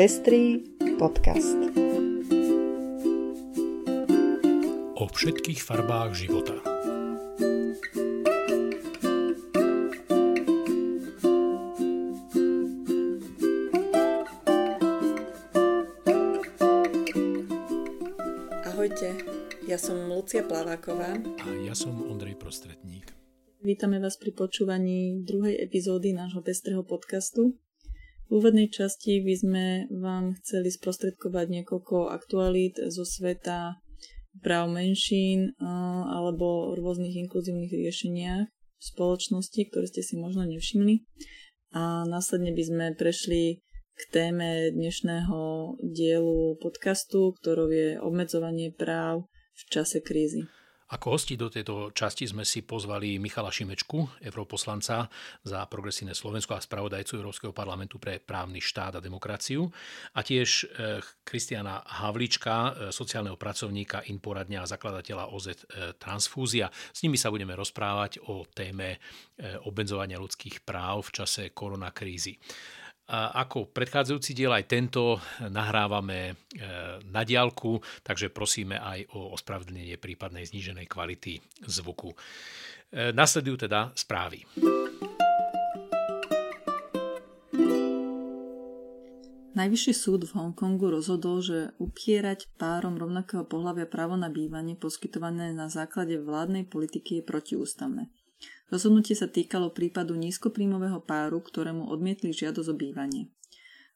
Pestrý podcast. O všetkých farbách života. Ahojte, ja som Lucia Plaváková. A ja som Ondrej Prostredník. Vítame vás pri počúvaní druhej epizódy nášho Pestrého podcastu. V úvodnej časti by sme vám chceli sprostredkovať niekoľko aktualít zo sveta práv menšín alebo rôznych inkluzívnych riešeniach v spoločnosti, ktoré ste si možno nevšimli. A následne by sme prešli k téme dnešného dielu podcastu, ktorou je obmedzovanie práv v čase krízy. Ako hosti do tejto časti sme si pozvali Michala Šimečku, europoslanca za progresívne Slovensko a spravodajcu Európskeho parlamentu pre právny štát a demokraciu a tiež Kristiana e, Havlička, e, sociálneho pracovníka, inporadňa a zakladateľa OZ e, Transfúzia. S nimi sa budeme rozprávať o téme obmedzovania ľudských práv v čase koronakrízy. A ako predchádzajúci diel aj tento nahrávame e, na diálku, takže prosíme aj o ospravedlnenie prípadnej zníženej kvality zvuku. E, nasledujú teda správy. Najvyšší súd v Hongkongu rozhodol, že upierať párom rovnakého pohľavia právo na bývanie poskytované na základe vládnej politiky je protiústavné. Rozhodnutie sa týkalo prípadu nízkopríjmového páru, ktorému odmietli žiadosť o bývanie.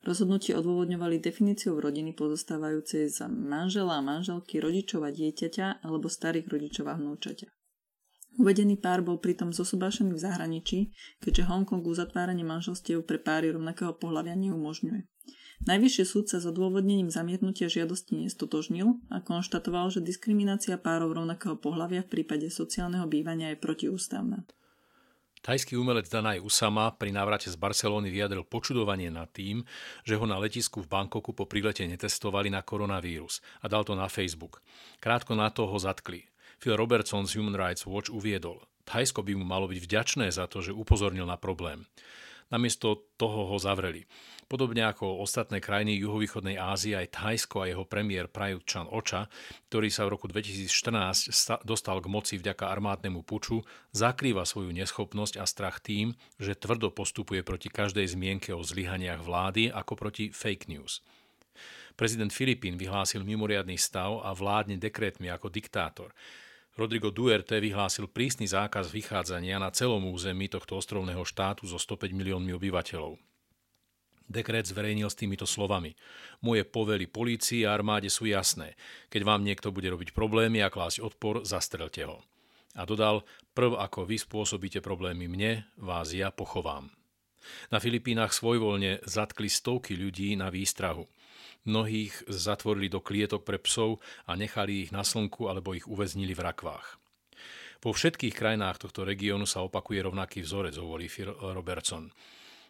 Rozhodnutie odôvodňovali definíciou rodiny pozostávajúcej za manžela a manželky, rodičov a dieťaťa alebo starých rodičov a vnúčaťa. Uvedený pár bol pritom zosobášený v zahraničí, keďže Hongkong uzatváranie manželstiev pre páry rovnakého pohľavia neumožňuje. Najvyšší súd sa s odôvodnením zamietnutia žiadosti nestotožnil a konštatoval, že diskriminácia párov rovnakého pohľavia v prípade sociálneho bývania je protiústavná. Thajský umelec Danaj Usama pri návrate z Barcelóny vyjadril počudovanie nad tým, že ho na letisku v Bangkoku po prilete netestovali na koronavírus a dal to na Facebook. Krátko na to ho zatkli. Phil Robertson z Human Rights Watch uviedol, Thajsko by mu malo byť vďačné za to, že upozornil na problém. Namiesto toho ho zavreli. Podobne ako ostatné krajiny juhovýchodnej Ázie, aj Thajsko a jeho premiér Prayut Chan Ocha, ktorý sa v roku 2014 dostal k moci vďaka armádnemu puču, zakrýva svoju neschopnosť a strach tým, že tvrdo postupuje proti každej zmienke o zlyhaniach vlády ako proti fake news. Prezident Filipín vyhlásil mimoriadný stav a vládne dekrétmi ako diktátor. Rodrigo Duerte vyhlásil prísny zákaz vychádzania na celom území tohto ostrovného štátu so 105 miliónmi obyvateľov. Dekret zverejnil s týmito slovami. Moje povely polícii a armáde sú jasné. Keď vám niekto bude robiť problémy a klásť odpor, zastrelte ho. A dodal, prv ako vy spôsobíte problémy mne, vás ja pochovám. Na Filipínach svojvoľne zatkli stovky ľudí na výstrahu. Mnohých zatvorili do klietok pre psov a nechali ich na slnku alebo ich uväznili v rakvách. Vo všetkých krajinách tohto regiónu sa opakuje rovnaký vzorec, hovorí Robertson.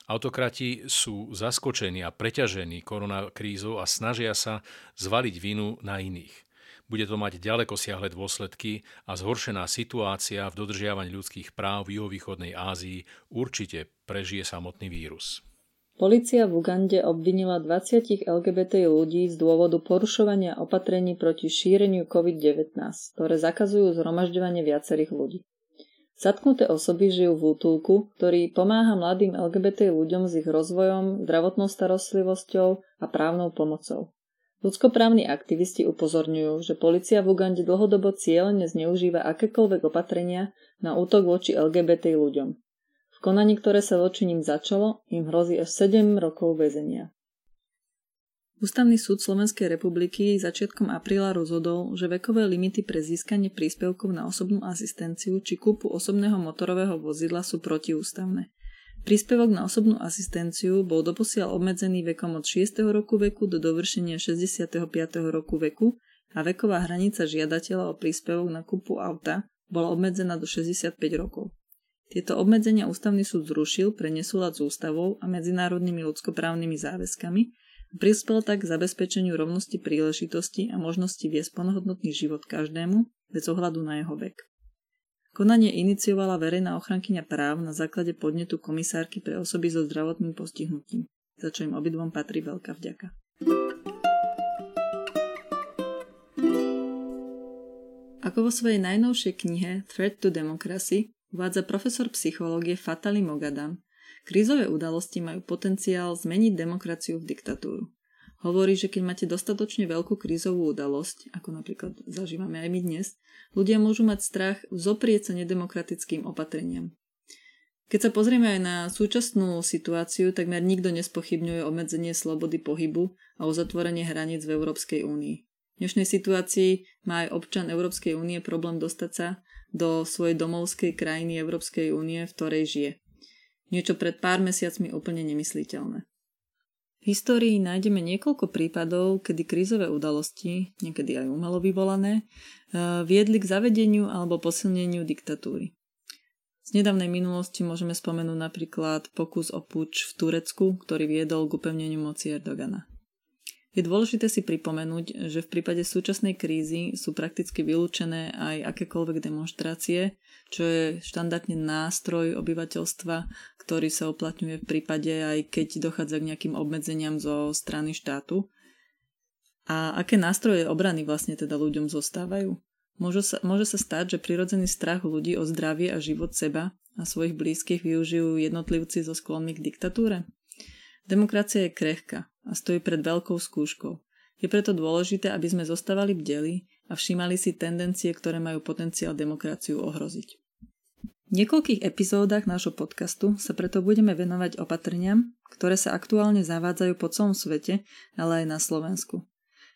Autokrati sú zaskočení a preťažení koronakrízou a snažia sa zvaliť vinu na iných. Bude to mať ďaleko siahle dôsledky a zhoršená situácia v dodržiavaní ľudských práv v juhovýchodnej Ázii určite prežije samotný vírus. Polícia v Ugande obvinila 20 LGBT ľudí z dôvodu porušovania opatrení proti šíreniu COVID-19, ktoré zakazujú zhromažďovanie viacerých ľudí. Zatknuté osoby žijú v útulku, ktorý pomáha mladým LGBT ľuďom s ich rozvojom, zdravotnou starostlivosťou a právnou pomocou. Ľudskoprávni aktivisti upozorňujú, že policia v Ugande dlhodobo cieľene zneužíva akékoľvek opatrenia na útok voči LGBT ľuďom. V konaní, ktoré sa voči ním začalo, im hrozí až 7 rokov väzenia. Ústavný súd Slovenskej republiky začiatkom apríla rozhodol, že vekové limity pre získanie príspevkov na osobnú asistenciu či kúpu osobného motorového vozidla sú protiústavné. Príspevok na osobnú asistenciu bol doposiaľ obmedzený vekom od 6. roku veku do dovršenia 65. roku veku a veková hranica žiadateľa o príspevok na kúpu auta bola obmedzená do 65 rokov. Tieto obmedzenia ústavný súd zrušil pre nesúlad s ústavou a medzinárodnými ľudskoprávnymi záväzkami Prispel tak k zabezpečeniu rovnosti príležitosti a možnosti viesť plnohodnotný život každému, bez ohľadu na jeho vek. Konanie iniciovala verejná ochrankyňa práv na základe podnetu komisárky pre osoby so zdravotným postihnutím, za čo im obidvom patrí veľká vďaka. Ako vo svojej najnovšej knihe Threat to Democracy uvádza profesor psychológie Fatali Mogadam, krízové udalosti majú potenciál zmeniť demokraciu v diktatúru. Hovorí, že keď máte dostatočne veľkú krízovú udalosť, ako napríklad zažívame aj my dnes, ľudia môžu mať strach vzoprieť sa nedemokratickým opatreniam. Keď sa pozrieme aj na súčasnú situáciu, takmer nikto nespochybňuje obmedzenie slobody pohybu a uzatvorenie hraníc v Európskej únii. V dnešnej situácii má aj občan Európskej únie problém dostať sa do svojej domovskej krajiny Európskej únie, v ktorej žije. Niečo pred pár mesiacmi úplne nemysliteľné. V histórii nájdeme niekoľko prípadov, kedy krízové udalosti, niekedy aj umelo vyvolané, eh, viedli k zavedeniu alebo posilneniu diktatúry. Z nedávnej minulosti môžeme spomenúť napríklad pokus o puč v Turecku, ktorý viedol k upevneniu moci Erdogana. Je dôležité si pripomenúť, že v prípade súčasnej krízy sú prakticky vylúčené aj akékoľvek demonstrácie, čo je štandardne nástroj obyvateľstva, ktorý sa uplatňuje v prípade aj keď dochádza k nejakým obmedzeniam zo strany štátu. A aké nástroje obrany vlastne teda ľuďom zostávajú? Môže sa, môže sa stať, že prirodzený strach ľudí o zdravie a život seba a svojich blízkych využijú jednotlivci zo sklonmi k diktatúre? Demokracia je krehká a stojí pred veľkou skúškou. Je preto dôležité, aby sme zostávali bdeli a všímali si tendencie, ktoré majú potenciál demokraciu ohroziť. V niekoľkých epizódach nášho podcastu sa preto budeme venovať opatreniam, ktoré sa aktuálne zavádzajú po celom svete, ale aj na Slovensku.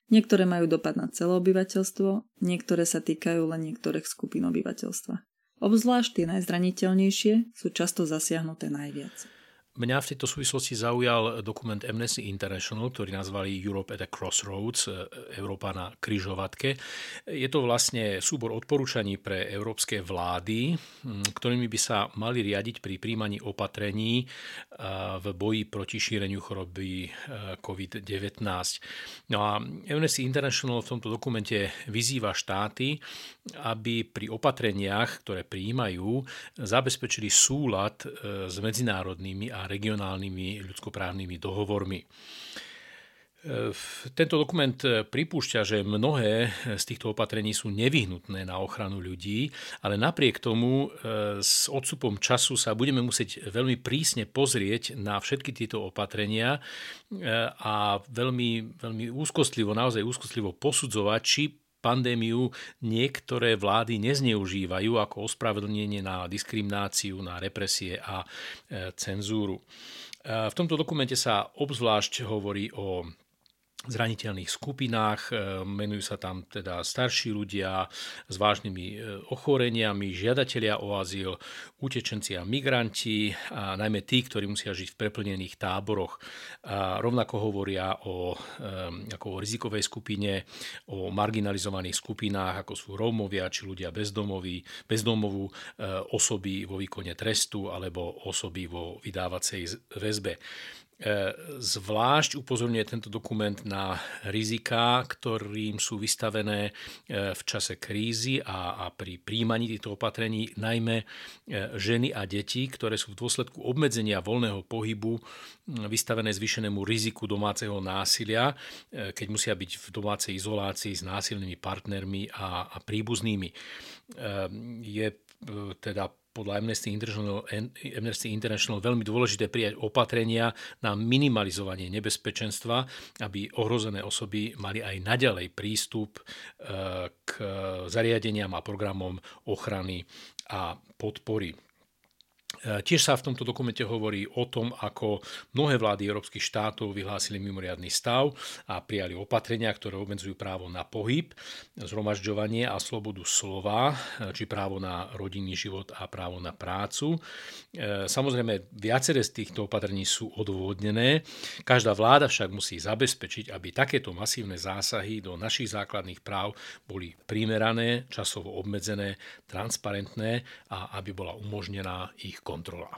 Niektoré majú dopad na celé obyvateľstvo, niektoré sa týkajú len niektorých skupín obyvateľstva. Obzvlášť tie najzraniteľnejšie sú často zasiahnuté najviac. Mňa v tejto súvislosti zaujal dokument Amnesty International, ktorý nazvali Europe at a Crossroads, e, Európa na kryžovatke. Je to vlastne súbor odporúčaní pre európske vlády, ktorými by sa mali riadiť pri príjmaní opatrení e, v boji proti šíreniu choroby e, COVID-19. No a Amnesty International v tomto dokumente vyzýva štáty, aby pri opatreniach, ktoré prijímajú, zabezpečili súlad s medzinárodnými a regionálnymi ľudskoprávnymi dohovormi. E, tento dokument pripúšťa, že mnohé z týchto opatrení sú nevyhnutné na ochranu ľudí, ale napriek tomu e, s odstupom času sa budeme musieť veľmi prísne pozrieť na všetky tieto opatrenia e, a veľmi, veľmi úzkostlivo, naozaj úzkostlivo posudzovať, či pandémiu niektoré vlády nezneužívajú ako ospravedlnenie na diskrimináciu, na represie a e, cenzúru. E, v tomto dokumente sa obzvlášť hovorí o zraniteľných skupinách. E, menujú sa tam teda starší ľudia s vážnymi e, ochoreniami, žiadatelia o azyl, utečenci a migranti, a najmä tí, ktorí musia žiť v preplnených táboroch. A rovnako hovoria o, e, ako o rizikovej skupine, o marginalizovaných skupinách, ako sú Rómovia či ľudia bezdomoví, bezdomovú, osoby vo výkone trestu alebo osoby vo vydávacej väzbe. E, zvlášť upozorňuje tento dokument na riziká, ktorým sú vystavené e, v čase krízy a, a pri príjmaní týchto opatrení najmä e, ženy a deti, ktoré sú v dôsledku obmedzenia voľného pohybu vystavené zvýšenému riziku domáceho násilia, keď musia byť v domácej izolácii s násilnými partnermi a, a príbuznými. Je teda podľa Amnesty International, Amnesty International veľmi dôležité prijať opatrenia na minimalizovanie nebezpečenstva, aby ohrozené osoby mali aj naďalej prístup e, k zariadeniam a programom ochrany a podpory. E, tiež sa v tomto dokumente hovorí o tom, ako mnohé vlády európskych štátov vyhlásili mimoriadný stav a prijali opatrenia, ktoré obmedzujú právo na pohyb, zhromažďovanie a slobodu slova, e, či právo na rodinný život a právo na prácu. E, samozrejme, viaceré z týchto opatrení sú odôvodnené. Každá vláda však musí zabezpečiť, aby takéto masívne zásahy do našich základných práv boli primerané, časovo obmedzené, transparentné a aby bola umožnená ich controlar.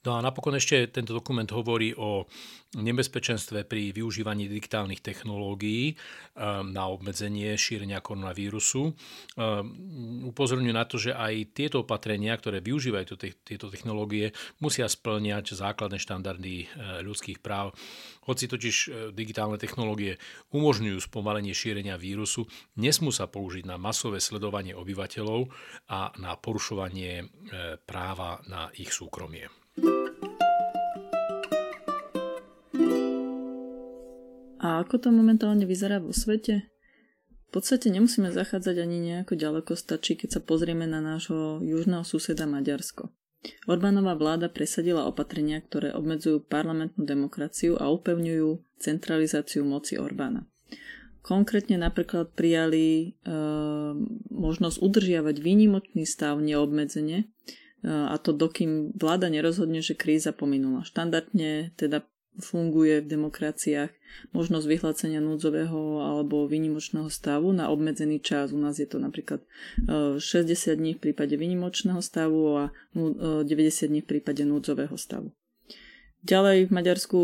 No a napokon ešte tento dokument hovorí o nebezpečenstve pri využívaní digitálnych technológií ehm, na obmedzenie šírenia koronavírusu. Ehm, upozorňujú na to, že aj tieto opatrenia, ktoré využívajú tieto technológie, musia splňať základné štandardy e, ľudských práv. Hoci totiž digitálne technológie umožňujú spomalenie šírenia vírusu, nesmú sa použiť na masové sledovanie obyvateľov a na porušovanie práva na ich súkromie. A ako to momentálne vyzerá vo svete? V podstate nemusíme zachádzať ani nejako ďaleko, stačí, keď sa pozrieme na nášho južného suseda Maďarsko. Orbánová vláda presadila opatrenia, ktoré obmedzujú parlamentnú demokraciu a upevňujú centralizáciu moci Orbána. Konkrétne napríklad prijali e, možnosť udržiavať výnimočný stav neobmedzenie, a to dokým vláda nerozhodne, že kríza pominula. Štandardne teda funguje v demokraciách možnosť vyhlásenia núdzového alebo výnimočného stavu na obmedzený čas. U nás je to napríklad 60 e, dní v prípade výnimočného stavu a 90 e, dní v prípade núdzového stavu. Ďalej v Maďarsku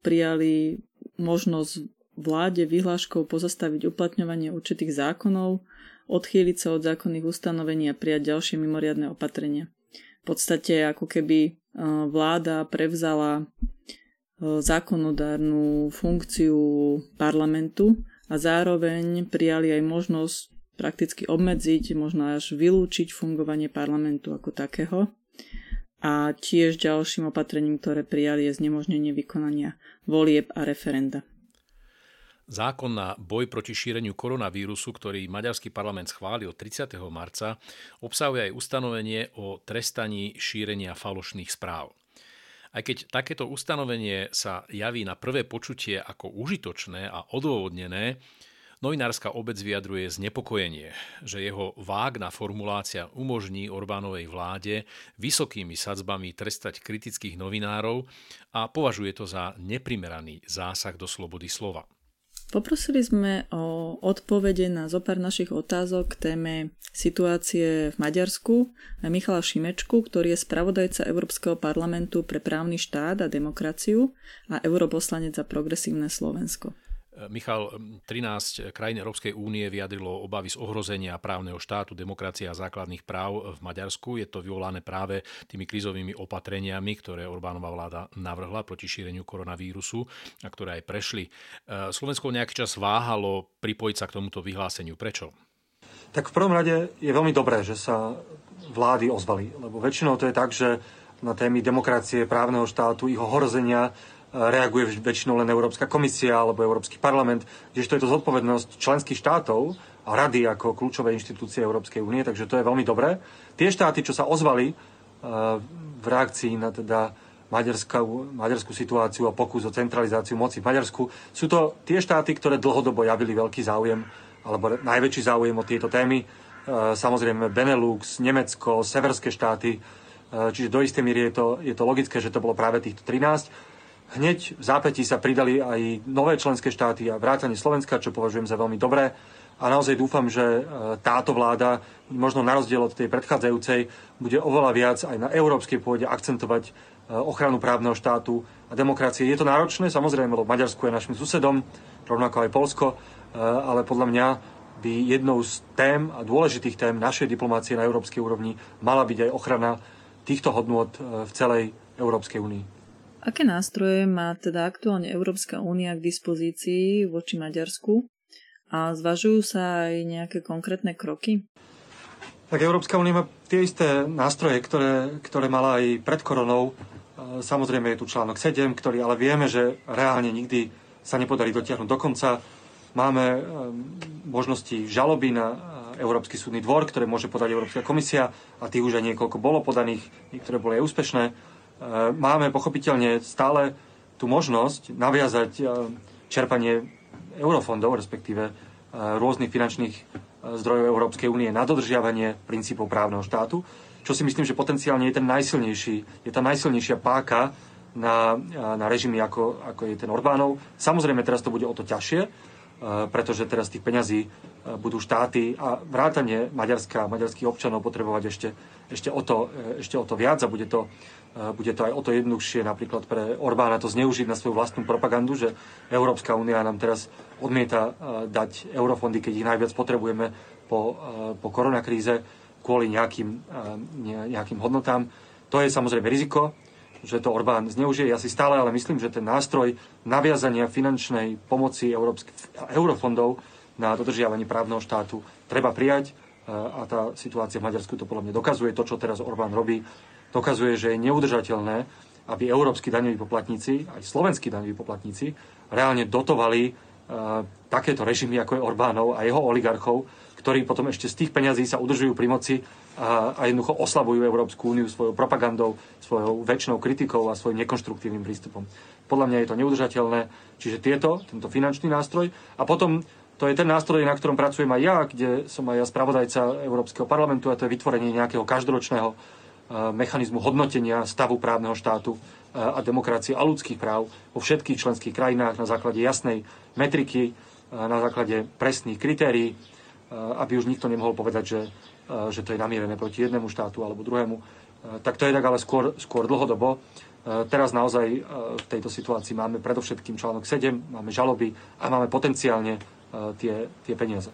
prijali možnosť vláde vyhláškou pozastaviť uplatňovanie určitých zákonov, odchýliť sa od zákonných ustanovení a prijať ďalšie mimoriadne opatrenia. Podstate ako keby vláda prevzala zákonodárnu funkciu parlamentu a zároveň prijali aj možnosť prakticky obmedziť, možno až vylúčiť fungovanie parlamentu ako takého. A tiež ďalším opatrením, ktoré prijali, je znemožnenie vykonania volieb a referenda. Zákon na boj proti šíreniu koronavírusu, ktorý maďarský parlament schválil 30. marca, obsahuje aj ustanovenie o trestaní šírenia falošných správ. Aj keď takéto ustanovenie sa javí na prvé počutie ako užitočné a odôvodnené, novinárska obec vyjadruje znepokojenie, že jeho vágna formulácia umožní Orbánovej vláde vysokými sadzbami trestať kritických novinárov a považuje to za neprimeraný zásah do slobody slova. Poprosili sme o odpovede na zopár našich otázok k téme situácie v Maďarsku Michala Šimečku, ktorý je spravodajca Európskeho parlamentu pre právny štát a demokraciu a europoslanec za progresívne Slovensko. Michal, 13 krajín Európskej únie vyjadrilo obavy z ohrozenia právneho štátu, demokracie a základných práv v Maďarsku. Je to vyvolané práve tými krízovými opatreniami, ktoré Orbánova vláda navrhla proti šíreniu koronavírusu a ktoré aj prešli. E, Slovensko nejaký čas váhalo pripojiť sa k tomuto vyhláseniu. Prečo? Tak v prvom rade je veľmi dobré, že sa vlády ozvali, lebo väčšinou to je tak, že na témy demokracie, právneho štátu, ich ohrozenia reaguje väčšinou len Európska komisia alebo Európsky parlament, kdežto je to zodpovednosť členských štátov a rady ako kľúčové inštitúcie Európskej únie, takže to je veľmi dobré. Tie štáty, čo sa ozvali e, v reakcii na teda maďarskú, maďarskú situáciu a pokus o centralizáciu moci v Maďarsku, sú to tie štáty, ktoré dlhodobo javili veľký záujem alebo najväčší záujem o tieto témy. E, samozrejme Benelux, Nemecko, severské štáty, e, čiže do istej míry je to, je to logické, že to bolo práve týchto 13. Hneď v zápätí sa pridali aj nové členské štáty a vrátanie Slovenska, čo považujem za veľmi dobré. A naozaj dúfam, že e, táto vláda, možno na rozdiel od tej predchádzajúcej, bude oveľa viac aj na európskej pôde akcentovať e, ochranu právneho štátu a demokracie. Je to náročné, samozrejme, lebo Maďarsko je našim susedom, rovnako aj Polsko, e, ale podľa mňa by jednou z tém a dôležitých tém našej diplomácie na európskej úrovni mala byť aj ochrana týchto hodnôt v celej Európskej únii. Aké nástroje má teda aktuálne Európska únia k dispozícii voči Maďarsku a zvažujú sa aj nejaké konkrétne kroky? Tak Európska únia má tie isté nástroje, ktoré, ktoré mala aj pred koronou. E, samozrejme je tu článok 7, ktorý ale vieme, že reálne nikdy sa nepodarí dotiahnuť do konca. Máme e, možnosti žaloby na e, Európsky súdny dvor, ktoré môže podať Európska komisia a tých už aj niekoľko bolo podaných, niektoré boli aj úspešné. E, máme pochopiteľne stále tú možnosť naviazať e, čerpanie eurofondov, respektíve e, rôznych finančných zdrojov Európskej únie na dodržiavanie princípov právneho štátu, čo si myslím, že potenciálne je ten najsilnejší, je tá najsilnejšia páka na, na režimy, ako, ako je ten Orbánov. Samozrejme, teraz to bude o to ťažšie, pretože teraz tých peňazí budú štáty a vrátanie Maďarska a maďarských občanov potrebovať ešte, ešte, o to, ešte o to viac a bude to, bude to aj o to jednoduchšie napríklad pre Orbána to zneužiť na svoju vlastnú propagandu, že Európska únia nám teraz odmieta dať eurofondy, keď ich najviac potrebujeme po, po koronakríze kvôli nejakým, nejakým hodnotám. To je samozrejme riziko, že to Orbán zneužije. Ja si stále ale myslím, že ten nástroj naviazania finančnej pomoci eurofondov na dodržiavanie právneho štátu treba prijať a tá situácia v Maďarsku to podľa mňa dokazuje. To, čo teraz Orbán robí, dokazuje, že je neudržateľné, aby európsky daňoví poplatníci, aj slovenskí daňoví poplatníci, reálne dotovali uh, takéto režimy, ako je Orbánov a jeho oligarchov, ktorí potom ešte z tých peňazí sa udržujú pri moci a, jednoducho oslavujú Európsku úniu svojou propagandou, svojou väčšinou kritikou a svojim nekonštruktívnym prístupom. Podľa mňa je to neudržateľné. Čiže tieto, tento finančný nástroj a potom to je ten nástroj, na ktorom pracujem aj ja, kde som aj ja spravodajca Európskeho parlamentu a to je vytvorenie nejakého každoročného mechanizmu hodnotenia stavu právneho štátu a demokracie a ľudských práv vo všetkých členských krajinách na základe jasnej metriky, na základe presných kritérií aby už nikto nemohol povedať, že, že to je namierené proti jednému štátu alebo druhému. Eh, tak to je tak ale skôr, skôr dlhodobo. Teraz naozaj v tejto situácii máme predovšetkým článok 7, máme žaloby a máme potenciálne tie, tie peniaze.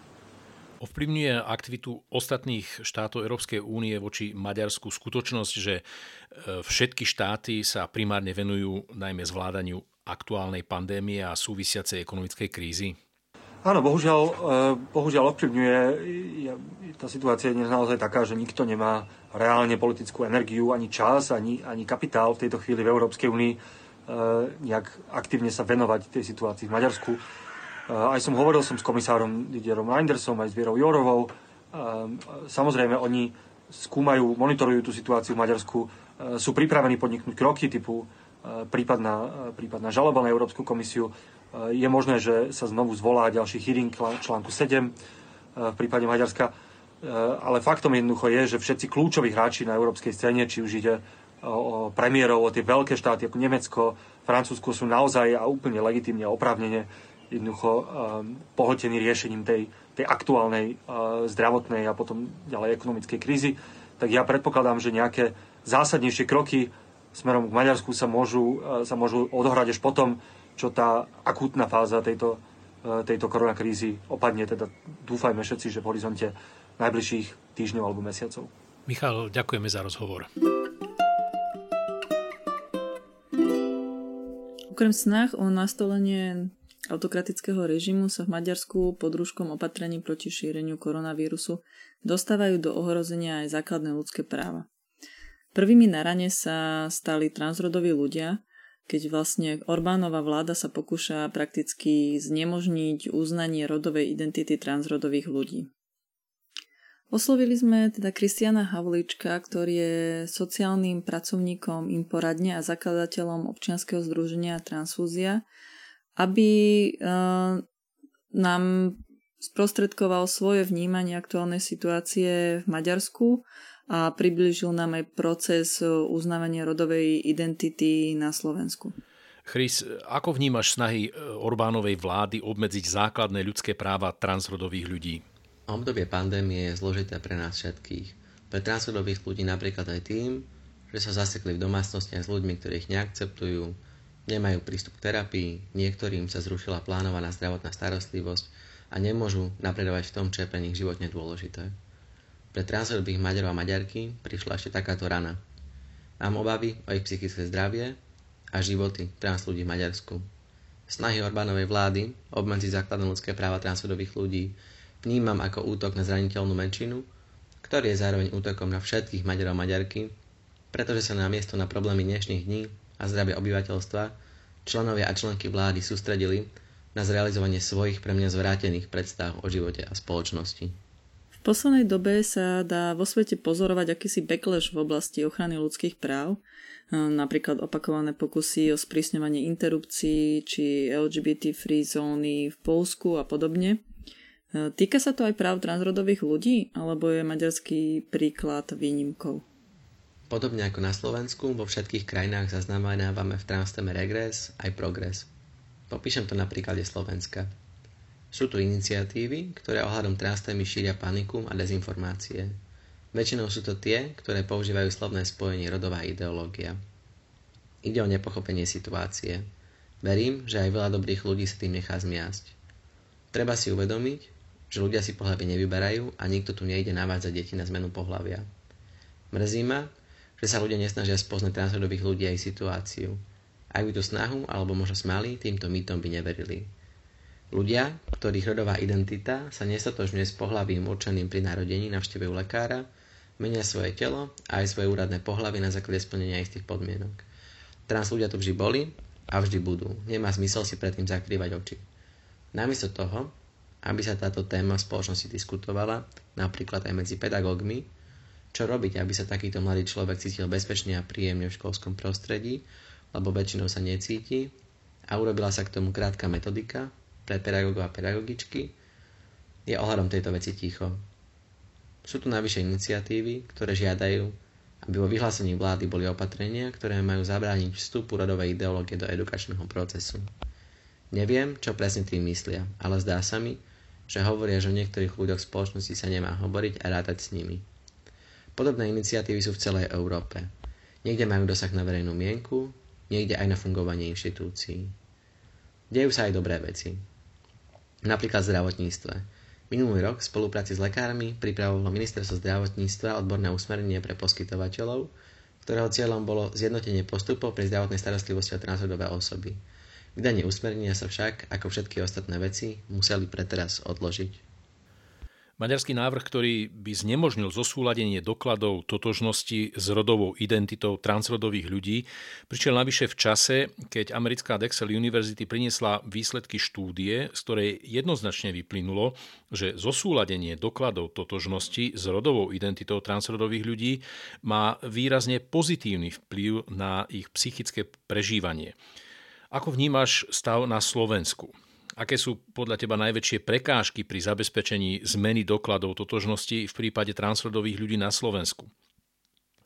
Ovplyvňuje aktivitu ostatných štátov Európskej únie voči Maďarsku skutočnosť, že všetky štáty sa primárne venujú najmä zvládaniu aktuálnej pandémie a súvisiacej ekonomickej krízy? Áno, bohužiaľ, e, bohužiaľ ovplyvňuje. Tá situácia je naozaj taká, že nikto nemá reálne politickú energiu, ani čas, ani, ani kapitál v tejto chvíli v Európskej únii e, nejak aktívne sa venovať tej situácii v Maďarsku. E, aj som hovoril som s komisárom Didierom Reindersom, aj s Vierou Jorovou. Samozrejme, oni skúmajú, monitorujú tú situáciu v Maďarsku, sú pripravení podniknúť kroky typu prípadná, prípadná žaloba na Európsku komisiu, je možné, že sa znovu zvolá ďalší hearing článku 7 eh, v prípade Maďarska, eh, ale faktom jednoducho je, že všetci kľúčoví hráči na európskej scéne, či už ide o premiérov, o tie veľké štáty ako Nemecko, Francúzsko, sú naozaj a úplne legitimne oprávnene jednoducho pohltení riešením tej, tej aktuálnej zdravotnej a potom ďalej ekonomickej krízy. Tak ja predpokladám, že nejaké zásadnejšie kroky smerom k Maďarsku sa môžu, sa môžu odohrať až potom, čo tá akútna fáza tejto, e, tejto koronakrízy opadne. Teda dúfajme všetci, že v horizonte najbližších týždňov alebo mesiacov. Michal, ďakujeme za rozhovor. Okrem snah o nastolenie autokratického režimu sa v Maďarsku pod rúškom opatrení proti šíreniu koronavírusu dostávajú do ohrozenia aj základné ľudské práva. Prvými na rane sa stali transrodoví ľudia, keď vlastne Orbánova vláda sa pokúša prakticky znemožniť uznanie rodovej identity transrodových ľudí. Oslovili sme teda Kristiana Havlička, ktorý je sociálnym pracovníkom Imporadne a zakladateľom občianskeho združenia Transfúzia, aby uh, nám sprostredkoval svoje vnímanie aktuálnej situácie v Maďarsku a približil nám aj proces uznávania rodovej identity na Slovensku. Chris, ako vnímaš snahy e, Orbánovej vlády obmedziť základné ľudské práva transrodových ľudí? Obdobie pandémie je zložité pre nás všetkých. Pre transrodových ľudí napríklad aj tým, že sa zasekli v domácnostiach s ľuďmi, ktorých neakceptujú, nemajú prístup k terapii, niektorým sa zrušila plánovaná zdravotná starostlivosť a nemôžu napredovať v tom, čo je pre nich životne dôležité. Pre transrodových Maďarov a Maďarky prišla ešte takáto rana. Mám obavy o ich psychické zdravie a životy trans ľudí v Maďarsku. Snahy Orbánovej vlády obmedziť základné ľudské práva transrodových ľudí vnímam ako útok na zraniteľnú menšinu, ktorý je zároveň útokom na všetkých Maďarov a Maďarky, pretože sa na miesto na problémy dnešných dní a zdravie obyvateľstva členovia a členky vlády sústredili na zrealizovanie svojich pre mňa zvrátených predstav o živote a spoločnosti poslednej dobe sa dá vo svete pozorovať akýsi backlash v oblasti ochrany ľudských práv, napríklad opakované pokusy o sprísňovanie interrupcií či LGBT free zóny v Polsku a podobne. Týka sa to aj práv transrodových ľudí, alebo je maďarský príklad výnimkou? Podobne ako na Slovensku, vo všetkých krajinách zaznamenávame v transtéme regres aj progres. Popíšem to na príklade Slovenska. Sú tu iniciatívy, ktoré ohľadom transtémy šíria paniku a dezinformácie. Väčšinou sú to tie, ktoré používajú slovné spojenie rodová ideológia. Ide o nepochopenie situácie. Verím, že aj veľa dobrých ľudí sa tým nechá zmiasť. Treba si uvedomiť, že ľudia si pohľavy nevyberajú a nikto tu nejde navádzať deti na zmenu pohľavia. Mrzí ma, že sa ľudia nesnažia spoznať transrodových ľudí aj situáciu. Ak by tú snahu alebo možnosť mali, týmto mýtom by neverili. Ľudia, ktorých rodová identita sa nesatožňuje s pohľavím určeným pri narodení, navštevujú lekára, menia svoje telo a aj svoje úradné pohľavy na základe splnenia istých podmienok. Trans ľudia tu vždy boli a vždy budú. Nemá zmysel si predtým zakrývať oči. Namiesto toho, aby sa táto téma v spoločnosti diskutovala, napríklad aj medzi pedagógmi, čo robiť, aby sa takýto mladý človek cítil bezpečne a príjemne v školskom prostredí, lebo väčšinou sa necíti, a urobila sa k tomu krátka metodika, pre pedagógov a pedagogičky, je ohľadom tejto veci ticho. Sú tu navyše iniciatívy, ktoré žiadajú, aby vo vyhlásení vlády boli opatrenia, ktoré majú zabrániť vstupu rodovej ideológie do edukačného procesu. Neviem, čo presne tým myslia, ale zdá sa mi, že hovoria, že o niektorých ľuďoch spoločnosti sa nemá hovoriť a rátať s nimi. Podobné iniciatívy sú v celej Európe. Niekde majú dosah na verejnú mienku, niekde aj na fungovanie inštitúcií. Dejú sa aj dobré veci. Napríklad v zdravotníctve. Minulý rok v spolupráci s lekármi pripravovalo Ministerstvo zdravotníctva odborné usmernenie pre poskytovateľov, ktorého cieľom bolo zjednotenie postupov pri zdravotnej starostlivosti o transrodové osoby. Vydanie usmernenia sa však, ako všetky ostatné veci, museli preteraz odložiť. Maďarský návrh, ktorý by znemožnil zosúladenie dokladov totožnosti s rodovou identitou transrodových ľudí, prišiel navyše v čase, keď americká Dexel University priniesla výsledky štúdie, z ktorej jednoznačne vyplynulo, že zosúladenie dokladov totožnosti s rodovou identitou transrodových ľudí má výrazne pozitívny vplyv na ich psychické prežívanie. Ako vnímaš stav na Slovensku? Aké sú podľa teba najväčšie prekážky pri zabezpečení zmeny dokladov totožnosti v prípade transrodových ľudí na Slovensku?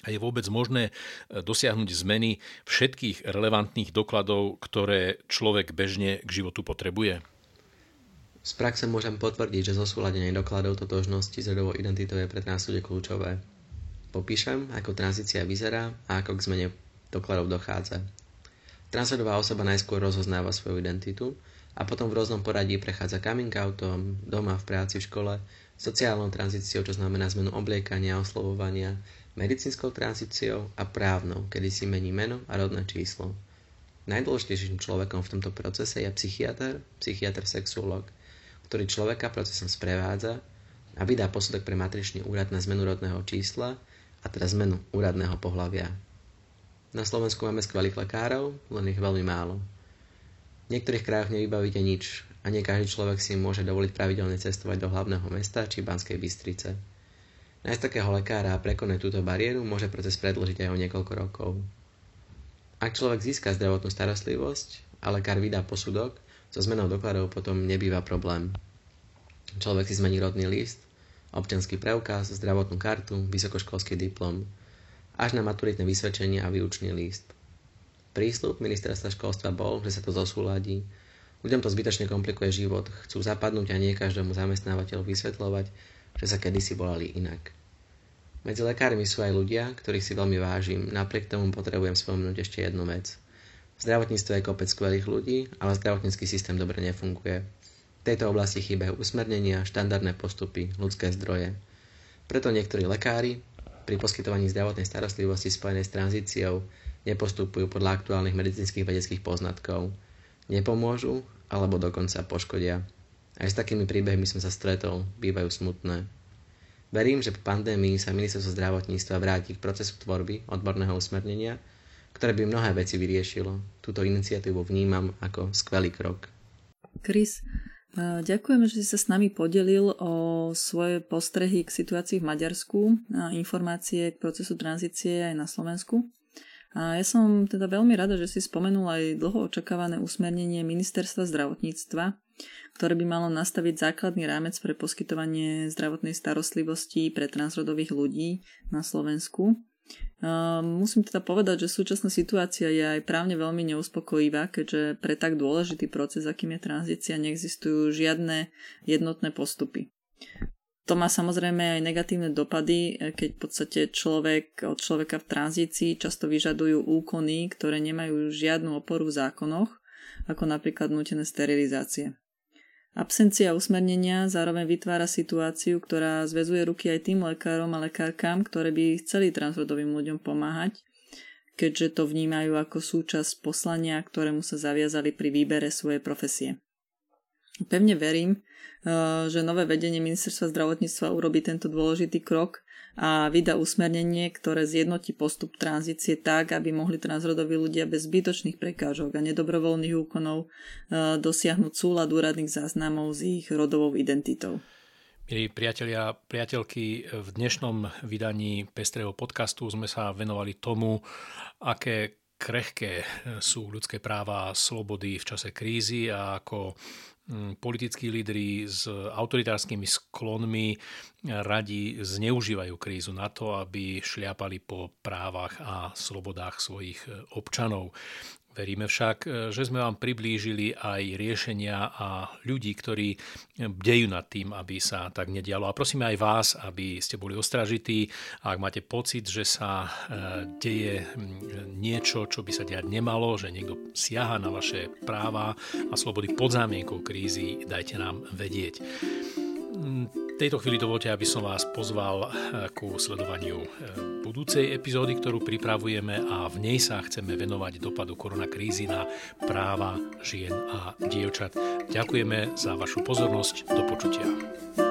A je vôbec možné e, dosiahnuť zmeny všetkých relevantných dokladov, ktoré človek bežne k životu potrebuje? Z praxe môžem potvrdiť, že zosúladenie dokladov totožnosti s rodovou identitou je pre trans ľudí kľúčové. Popíšem, ako tranzícia vyzerá a ako k zmene dokladov dochádza. Transrodová osoba najskôr rozoznáva svoju identitu, a potom v rôznom poradí prechádza coming outom, doma, v práci, v škole, sociálnou tranzíciou, čo znamená zmenu obliekania, oslovovania, medicínskou tranzíciou a právnou, kedy si mení meno a rodné číslo. Najdôležitejším človekom v tomto procese je psychiatr, psychiatr sexuolog, ktorý človeka procesom sprevádza a vydá posudok pre matričný úrad na zmenu rodného čísla a teda zmenu úradného pohľavia. Na Slovensku máme skvelých lekárov, len ich veľmi málo. V niektorých krajoch nevybavíte nič a nie každý človek si môže dovoliť pravidelne cestovať do hlavného mesta či Banskej Bystrice. Nájsť takého lekára a prekonať túto bariéru môže proces predložiť aj o niekoľko rokov. Ak človek získa zdravotnú starostlivosť a lekár vydá posudok, so zmenou dokladov potom nebýva problém. Človek si zmení rodný list, občianský preukaz, zdravotnú kartu, vysokoškolský diplom, až na maturitné vysvedčenie a výučný list. Prístup ministerstva školstva bol, že sa to zosúladí. Ľuďom to zbytočne komplikuje život. Chcú zapadnúť a nie každému zamestnávateľu vysvetľovať, že sa kedysi volali inak. Medzi lekármi sú aj ľudia, ktorých si veľmi vážim, napriek tomu potrebujem spomenúť ešte jednu vec. V zdravotníctve je kopec skvelých ľudí, ale zdravotnícky systém dobre nefunguje. V tejto oblasti chýbajú usmernenia, štandardné postupy, ľudské zdroje. Preto niektorí lekári pri poskytovaní zdravotnej starostlivosti spojenej s tranzíciou nepostupujú podľa aktuálnych medicínskych vedeckých poznatkov, nepomôžu alebo dokonca poškodia. Aj s takými príbehmi som sa stretol, bývajú smutné. Verím, že po pandémii sa ministerstvo zdravotníctva vráti k procesu tvorby odborného usmernenia, ktoré by mnohé veci vyriešilo. Túto iniciatívu vnímam ako skvelý krok. Chris, ďakujeme, že si sa s nami podelil o svoje postrehy k situácii v Maďarsku a informácie k procesu tranzície aj na Slovensku. A ja som teda veľmi rada, že si spomenul aj dlho očakávané usmernenie Ministerstva zdravotníctva, ktoré by malo nastaviť základný rámec pre poskytovanie zdravotnej starostlivosti pre transrodových ľudí na Slovensku. Musím teda povedať, že súčasná situácia je aj právne veľmi neuspokojivá, keďže pre tak dôležitý proces, akým je tranzícia, neexistujú žiadne jednotné postupy. To má samozrejme aj negatívne dopady, keď v podstate človek od človeka v tranzícii často vyžadujú úkony, ktoré nemajú žiadnu oporu v zákonoch, ako napríklad nutené sterilizácie. Absencia usmernenia zároveň vytvára situáciu, ktorá zväzuje ruky aj tým lekárom a lekárkam, ktoré by chceli transrodovým ľuďom pomáhať, keďže to vnímajú ako súčasť poslania, ktorému sa zaviazali pri výbere svojej profesie. Pevne verím, eh, že nové vedenie ministerstva zdravotníctva urobí tento dôležitý krok a vydá usmernenie, ktoré zjednotí postup tranzície tak, aby mohli transrodoví ľudia bez zbytočných prekážok a nedobrovoľných úkonov eh, dosiahnuť súlad úradných záznamov s ich rodovou identitou. Milí priatelia, priateľky, v dnešnom vydaní Pestrého podcastu sme sa venovali tomu, aké krehké sú ľudské práva a slobody v čase krízy a ako politickí lídry s autoritárskymi sklonmi radi zneužívajú krízu na to, aby šliapali po právach a slobodách svojich občanov. Veríme však, e, že sme vám priblížili aj riešenia a ľudí, ktorí bdejú nad tým, aby sa tak nedialo. A prosíme aj vás, aby ste boli ostražití. Ak máte pocit, že sa e, deje niečo, čo by sa diať nemalo, že niekto siaha na vaše práva a slobody pod zámienkou krízy, dajte nám vedieť tejto chvíli dovolte, aby som vás pozval eh, ku sledovaniu eh, budúcej epizódy, ktorú pripravujeme a v nej sa chceme venovať dopadu koronakrízy na práva žien a dievčat. Ďakujeme za vašu pozornosť. Do počutia.